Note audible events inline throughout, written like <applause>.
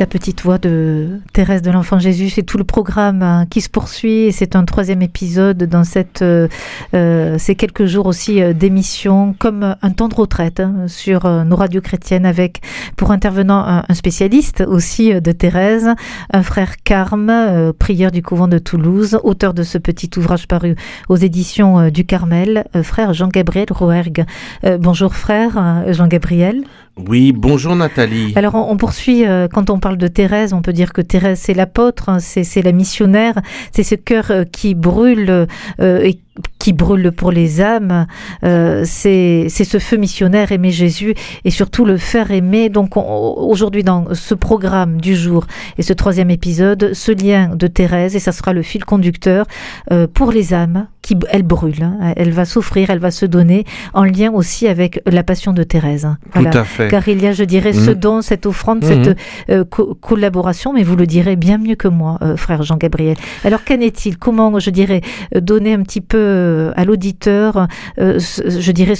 La petite voix de Thérèse de l'Enfant Jésus, c'est tout le programme hein, qui se poursuit. C'est un troisième épisode dans cette, euh, euh, ces quelques jours aussi euh, d'émission, comme un temps de retraite hein, sur nos radios chrétiennes, avec pour intervenant un, spécialiste aussi de Thérèse, un frère Carme, prieur du couvent de Toulouse, auteur de ce petit ouvrage paru aux éditions du Carmel, frère Jean-Gabriel Rouergue. bonjour frère Jean-Gabriel. Oui, bonjour Nathalie. Alors on, poursuit, quand on parle de Thérèse, on peut dire que Thérèse c'est l'apôtre, hein, c'est la missionnaire, c'est ce cœur euh, qui brûle euh, et qui brûle pour les âmes, euh, c'est ce feu missionnaire, aimer Jésus et surtout le faire aimer. Donc aujourd'hui dans ce programme du jour et ce troisième épisode, ce lien de Thérèse, et ça sera le fil conducteur euh, pour les âmes qui, elle brûle, hein. elle va souffrir, elle va se donner en lien aussi avec la passion de Thérèse. Hein. Tout à fait. Car il y a, je dirais, ce mmh. don, cette offrande, cette mmh. euh, collaboration, mais vous le direz bien mieux que moi, frère Jean-Gabriel. Alors qu'en est-il? Comment, je dirais, donner un petit peu euh, à l'auditeur, euh, je dirais,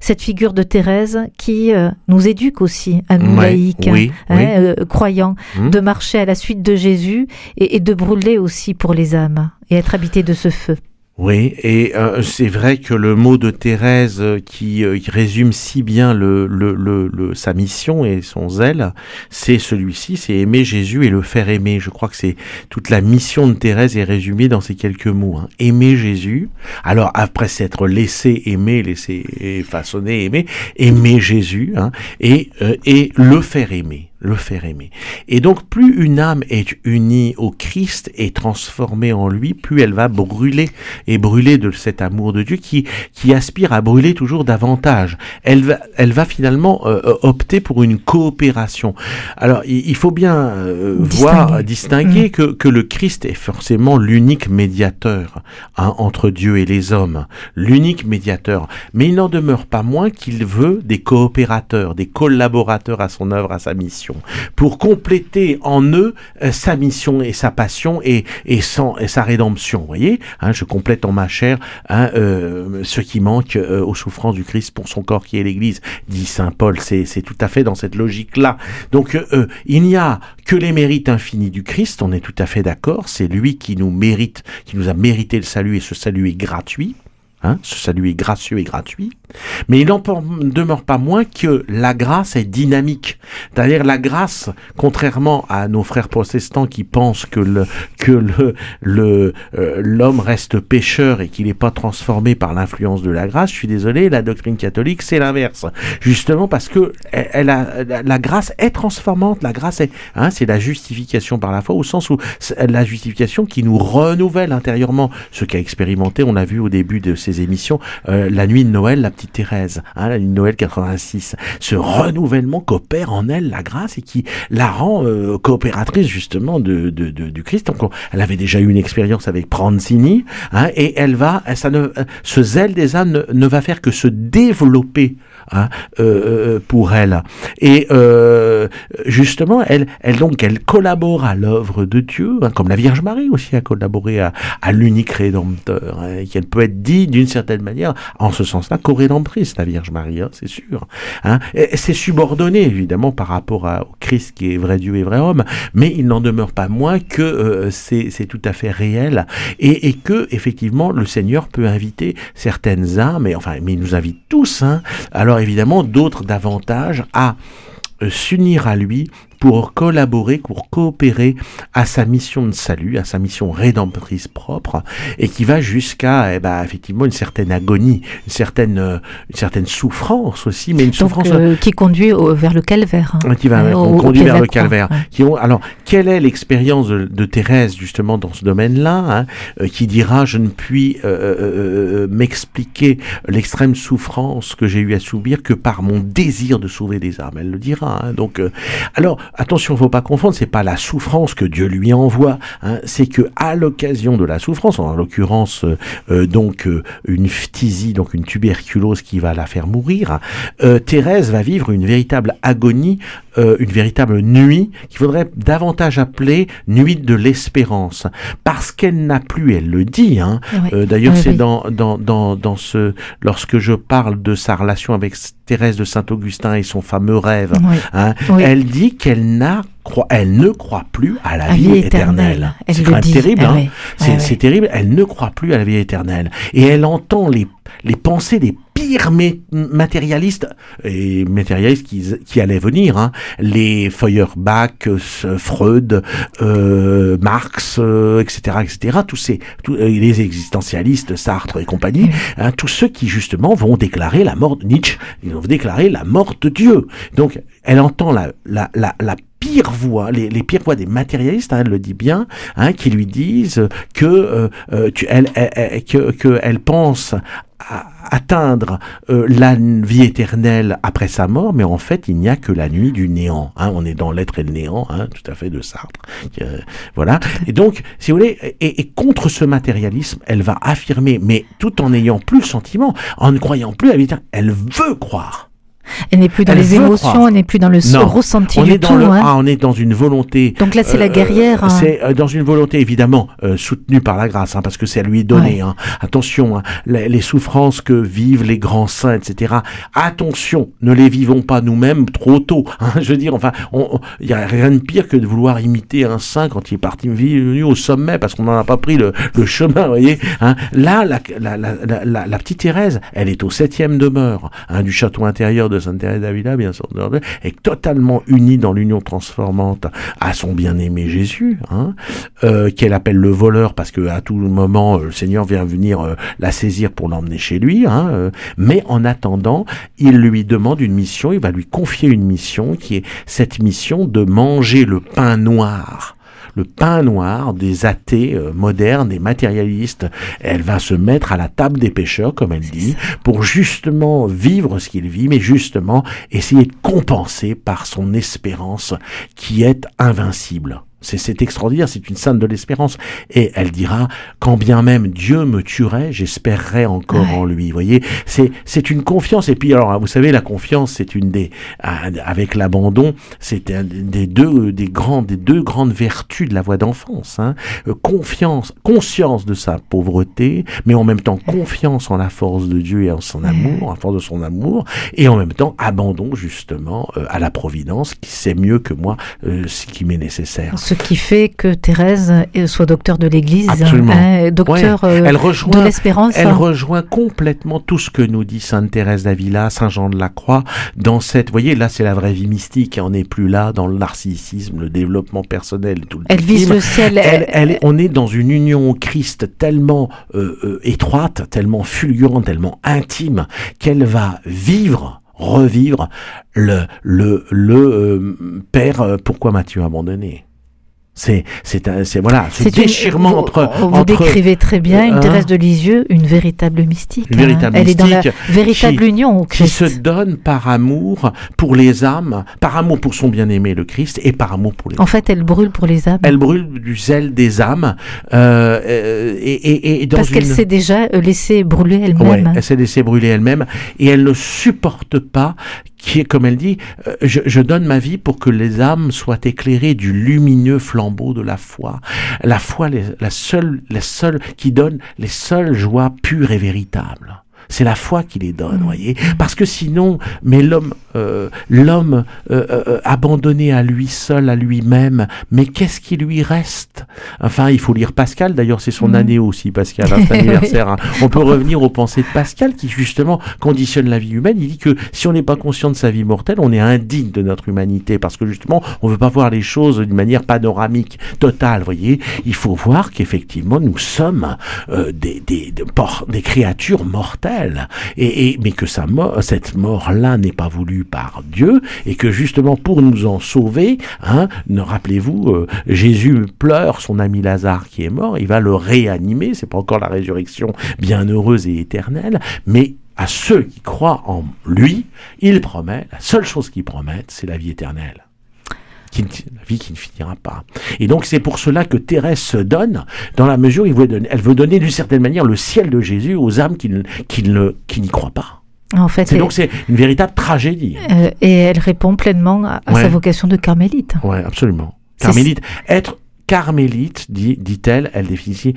cette figure de Thérèse qui euh, nous éduque aussi, à nous laïcs, hein, croyants, mmh. de marcher à la suite de Jésus et, et de brûler aussi pour les âmes et être habité de ce feu. Oui, et euh, c'est vrai que le mot de Thérèse euh, qui, euh, résume si bien le, le, le, sa mission et son zèle, c'est celui-ci, c'est aimer Jésus et le faire aimer. Je crois que c'est toute la mission de Thérèse est résumée dans ces quelques mots. Hein. Aimer Jésus, alors après s'être laissé aimer, laisser façonner, aimer, aimer Jésus, hein, et, et le faire aimer le faire aimer. Et donc plus une âme est unie au Christ et transformée en lui, plus elle va brûler et brûler de cet amour de Dieu qui, qui aspire à brûler toujours davantage. Elle va, elle va finalement euh, euh, opter pour une coopération. Alors il, faut bien euh, voir, distinguer mm. que, que le Christ est forcément l'unique médiateur hein, entre Dieu et les hommes, l'unique médiateur. Mais il n'en demeure pas moins qu'il veut des coopérateurs, des collaborateurs à son œuvre, à sa mission pour compléter en eux euh, sa mission et sa passion et, et, et sa rédemption. Voyez, hein, je complète en ma chair hein, euh, ce qui manque euh, aux souffrances du Christ pour son corps qui est l'Église, dit Saint Paul. C'est tout à fait dans cette logique-là. Donc, il n'y a que les mérites infinis du Christ, on est tout à fait d'accord. C'est lui qui nous mérite, qui nous a mérité le salut et ce salut est gratuit. Hein, ce salut est gracieux et gratuit. Mais il n'en demeure pas moins que la grâce est dynamique. C'est-à-dire la grâce, contrairement à nos frères protestants qui pensent que euh, l'homme reste pécheur et qu'il n'est pas transformé par l'influence de la grâce, je suis désolé, la doctrine catholique c'est l'inverse. Justement parce que a, la grâce est transformante, la grâce est hein, c'est la justification par la foi au sens où la justification qui nous renouvelle intérieurement. Ce qu'a expérimenté, on a vu au début de ces émissions, euh, la nuit de Noël, la petite Thérèse, hein, la Noël 86, ce renouvellement qu'opère en elle la grâce et qui la rend euh, coopératrice justement de, de, du Christ. Donc, elle avait déjà eu une expérience avec Pranzini, hein, et elle va, ça ne, ce zèle des âmes ne, va faire que se développer hein, euh, euh, pour elle. Et euh, justement, elle, donc, elle collabore à l'œuvre de Dieu, hein, comme la Vierge Marie aussi a collaboré à, l'unique Rédempteur, hein, qu'elle peut être dit d'une certaine manière, en ce sens-là, co-rédemptrice, la Vierge Marie, c'est sûr. C'est subordonné évidemment par rapport à, au Christ qui est vrai Dieu et vrai homme, mais il n'en demeure pas moins que euh, c'est tout à fait réel et, et, que effectivement le Seigneur peut inviter certaines âmes, et enfin, mais il nous invite tous. Alors évidemment, d'autres davantage à euh, s'unir à lui pour collaborer, pour coopérer à sa mission de salut, à sa mission rédemptrice propre, et qui va jusqu'à, eh ben, effectivement, une certaine agonie, une certaine, euh, une certaine souffrance aussi, mais une souffrance euh, qui conduit vers le calvaire. Hein. Qui va euh, conduire vers le calvaire. Qui ont, alors, quelle est l'expérience de, Thérèse justement dans ce domaine-là, hein, qui dira je ne puis m'expliquer l'extrême souffrance que j'ai eu à subir que par mon désir de sauver des âmes? Elle le dira. Hein. Donc, alors attention, faut pas confondre, c'est pas la souffrance que Dieu lui envoie, hein, c'est que à l'occasion de la souffrance, en l'occurrence euh, euh, donc euh, une phtisie, donc une tuberculose qui va la faire mourir, Thérèse va vivre une véritable agonie euh, une véritable nuit qu'il faudrait davantage appeler nuit de l'espérance, parce qu'elle n'a plus, elle le dit. Hein, Oui. euh, D'ailleurs, Oui, c'est oui. dans, dans, dans, dans ce lorsque je parle de sa relation avec Thérèse de Saint-Augustin et son fameux rêve. Hein. Elle dit qu'elle n'a elle ne croit plus à la vie, vie éternelle. éternelle. Elle C'est quand même terrible. Ah hein. C'est Ah terrible. Elle ne croit plus à la vie éternelle. Et elle entend les, les pensées des pires mé- matérialistes et matérialistes qui, qui allaient venir. Hein. Les Feuerbach, euh, Freud, euh, Marx, euh, etc., etc. Tous ces, tous, euh, les existentialistes, Sartre et compagnie. Hein, tous ceux qui justement vont déclarer la mort de Nietzsche. Ils vont déclarer la mort de Dieu. Donc, elle entend la, la, la, la pire voix, les, les pires voix des matérialistes, hein, elle le dit bien, hein, qui lui disent que euh, euh, tu, elle, elle- elle- que, pense à atteindre euh, la vie éternelle après sa mort, mais en fait il n'y a que la nuit du néant. Hein, on est dans l'être et le néant, hein, tout à fait de Sartre. Euh, voilà. Et donc, si vous voulez, et, et contre ce matérialisme, elle va affirmer, mais tout en n'ayant plus le sentiment, en ne croyant plus à la elle veut croire. Elle n'est plus dans Elle les émotions, croire. elle n'est plus dans le Non. ressenti On du est dans tout. le, hein. ah, on est dans une volonté Donc là, c'est la euh, guerrière. hein. C'est euh, dans une volonté évidemment euh, soutenue par la grâce, hein, parce que c'est à lui donné. Attention, les, les souffrances que vivent les grands saints, etc. Attention, ne les vivons pas nous-mêmes trop tôt. <laughs> Je veux dire, enfin, il y a rien de pire que de vouloir imiter un saint quand il est parti venu au sommet parce qu'on n'en a pas pris le, le chemin. <laughs> Vous voyez, là, la, la, la, la, la- la petite Thérèse, elle est au septième demeure du château intérieur de Sainte Thérèse d'Avila, bien sûr, est totalement unie dans l'union transformante à son bien-aimé Jésus, hein, euh, qu'elle appelle le voleur parce que à tout moment euh, le Seigneur vient venir euh, la saisir pour l'emmener chez lui. Hein, euh, mais en attendant, il lui demande une mission, il va lui confier une mission qui est cette mission de manger le pain noir le pain noir des athées euh, modernes et matérialistes. Elle va se mettre à la table des pêcheurs, comme elle dit, pour justement vivre ce qu'il vit, mais justement essayer de compenser par son espérance qui est invincible. C'est, extraordinaire, c'est une sainte de l'espérance. Et elle dira, quand bien même Dieu me tuerait, j'espérerais encore Ouais. en lui. Vous voyez, c'est, une confiance. Et puis alors, vous savez, la confiance, c'est une des, ah, avec l'abandon, c'est un des deux, des grands, des deux grandes vertus de la voie d'enfance. Hein. Euh, Confiance, conscience de sa pauvreté, mais en même temps confiance en la force de Dieu et en son amour, en la force de son amour, et en même temps abandon justement euh, à la providence qui sait mieux que moi euh, ce qui m'est nécessaire. Ce qui fait que Thérèse euh, soit docteur de l'Église, hein, docteur Ouais. euh, de l'espérance. elle rejoint complètement tout ce que nous dit Sainte Thérèse d'Avila, Saint Jean de la Croix, dans cette, vous voyez, là c'est la vraie vie mystique, et on n'est plus là dans le narcissisme, le développement personnel, tout le Elle vise le ciel. Elle, elle- on est dans une union au Christ tellement euh, euh, étroite, tellement fulgurante, tellement intime, qu'elle va vivre, revivre le, le, le euh, Père, pourquoi m'as-tu abandonné? C'est, c'est, un- c'est voilà, ce une- déchirement vous, entre, Vous entre décrivez très bien une Hein? Thérèse de Lisieux, une véritable mystique. Une véritable hein. Elle est dans la mystique véritable qui- union au qui Christ. se donne par amour pour les âmes, par amour pour son bien-aimé le Christ et par amour pour les En fait, elle brûle pour les âmes. Elle brûle du zèle des âmes euh, euh, et, et, et dans parce qu'elle une... s'est déjà euh, laissée brûler Ouais, elle-même. elle s'est laissée brûler elle-même et elle ne supporte pas qui est comme elle dit euh, je, donne ma vie pour que les âmes soient éclairées du lumineux flambeau de la foi. La foi la seule la seule qui donne les seules joies pures et véritables c'est la foi qui les donne, voyez. Parce que sinon, mais l'homme, euh, l'homme euh, euh, abandonné à lui seul, à lui-même, mais qu'est-ce qui lui reste? Enfin, il faut lire Pascal. D'ailleurs, c'est son Mhm. année aussi, Pascal, hein, <laughs> anniversaire. hein. On peut revenir aux pensées de Pascal, qui justement conditionne la vie humaine. Il dit que si on n'est pas conscient de sa vie mortelle, on est indigne de notre humanité, parce que justement, on veut pas voir les choses d'une manière panoramique, totale. Voyez, il faut voir qu'effectivement, nous sommes des, des, des, por- des créatures mortelles, et, et mais que sa mort, cette mort-là n'est pas voulue par Dieu, et que justement pour nous en sauver, hein, ne rappelez-vous, euh, Jésus pleure son ami Lazare qui est mort, il va le réanimer, c'est pas encore la résurrection bienheureuse et éternelle, mais à ceux qui croient en lui, il promet, la seule chose qu'il promet, c'est la vie éternelle qui ne- la vie qui ne finira pas. Et donc c'est pour cela que Thérèse se donne, dans la mesure où elle veut donner d'une certaine manière le ciel de Jésus aux âmes qui ne- qui ne- qui n'y croient pas. En fait, C'est donc c'est une véritable tragédie. euh, et elle répond pleinement à, sa vocation de carmélite. Ouais, absolument. Carmélite, être carmélite, dit- dit-elle, elle définit ici,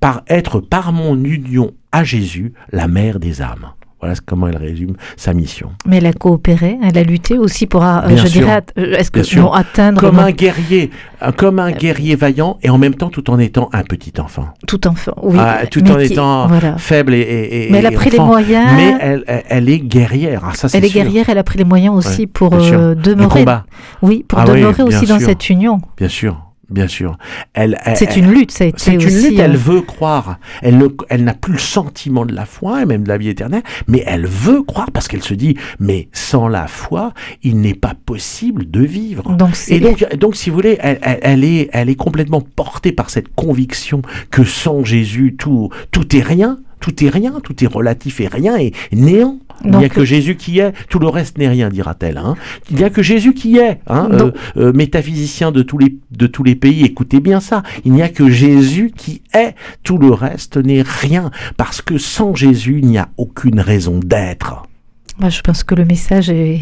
par être par mon union à Jésus, la mère des âmes. Voilà comment elle résume sa mission. Mais elle a coopéré, elle a lutté aussi pour, euh, Bien je sûr. dirais, euh, est-ce que sûr. atteindre Comme un guerrier, comme un guerrier vaillant et en même temps tout en étant un petit enfant. tout enfant, oui, Ah, tout mais en qui- étant voilà. faible et, et- et- Mais elle a pris les moyens. Mais elle, est guerrière. Ah, ça, c'est Elle est sûr. guerrière, elle a pris les moyens aussi Ouais, pour euh, demeurer. combat, Oui, pour Ah demeurer aussi dans cette union. bien sûr, bien sûr. Elle, elle- C'est une lutte, ça a été C'est une lutte, euh, elle veut croire. Elle ne- elle n'a plus le sentiment de la foi et même de la vie éternelle, mais elle veut croire parce qu'elle se dit, mais sans la foi, il n'est pas possible de vivre. donc Et donc, donc, si vous voulez, elle, elle- elle est, elle est complètement portée par cette conviction que sans Jésus, tout, tout est rien, tout est rien, tout est relatif et rien est néant. Il n'y a que Jésus qui est, tout le reste n'est rien, dira-t-elle. Hein. Il n'y a que Jésus qui est. Hein. Euh, euh, métaphysicien de tous, les, de tous les pays, écoutez bien ça. Il n'y a que Jésus qui est, tout le reste n'est rien. Parce que sans Jésus, il n'y a aucune raison d'être. Je pense que le message est,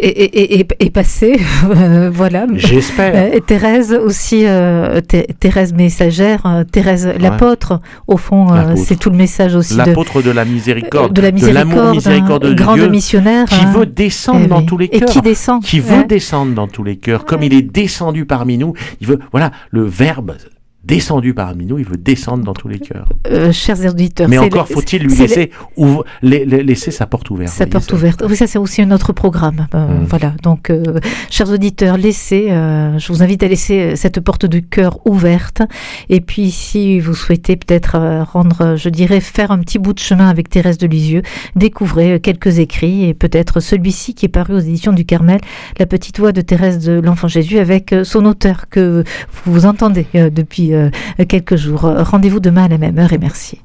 est, est- est- est passé. Euh, <laughs> voilà. J'espère. Euh, Et Thérèse aussi, euh, Thé- Thérèse messagère, euh, Thérèse l'apôtre, au fond, c'est tout le message aussi de, L'apôtre de la miséricorde, de la l'amour miséricorde, un de grande Dieu, missionnaire. qui hein. veut descendre Eh dans tous les Et cœurs. qui descend. qui veut hein. descendre dans tous les cœurs, comme il est descendu parmi nous, il veut, voilà, le verbe descendu parmi nous, il veut descendre dans tous les cœurs. Euh, chers auditeurs. Mais encore faut-il lui le- laisser, laisser sa porte ouverte. Sa porte ouverte. Oui, ça c'est aussi un autre programme. Euh, Mm. Voilà. Donc, euh, chers auditeurs, laissez. je vous invite à laisser cette porte du cœur ouverte. Et puis, si vous souhaitez peut-être rendre, je dirais, faire un petit bout de chemin avec Thérèse de Lisieux, découvrez quelques écrits et peut-être celui-ci qui est paru aux éditions du Carmel, La petite voix de Thérèse de l'Enfant Jésus, avec son auteur que vous entendez depuis quelques jours. Euh, Rendez-vous demain à la même heure et merci.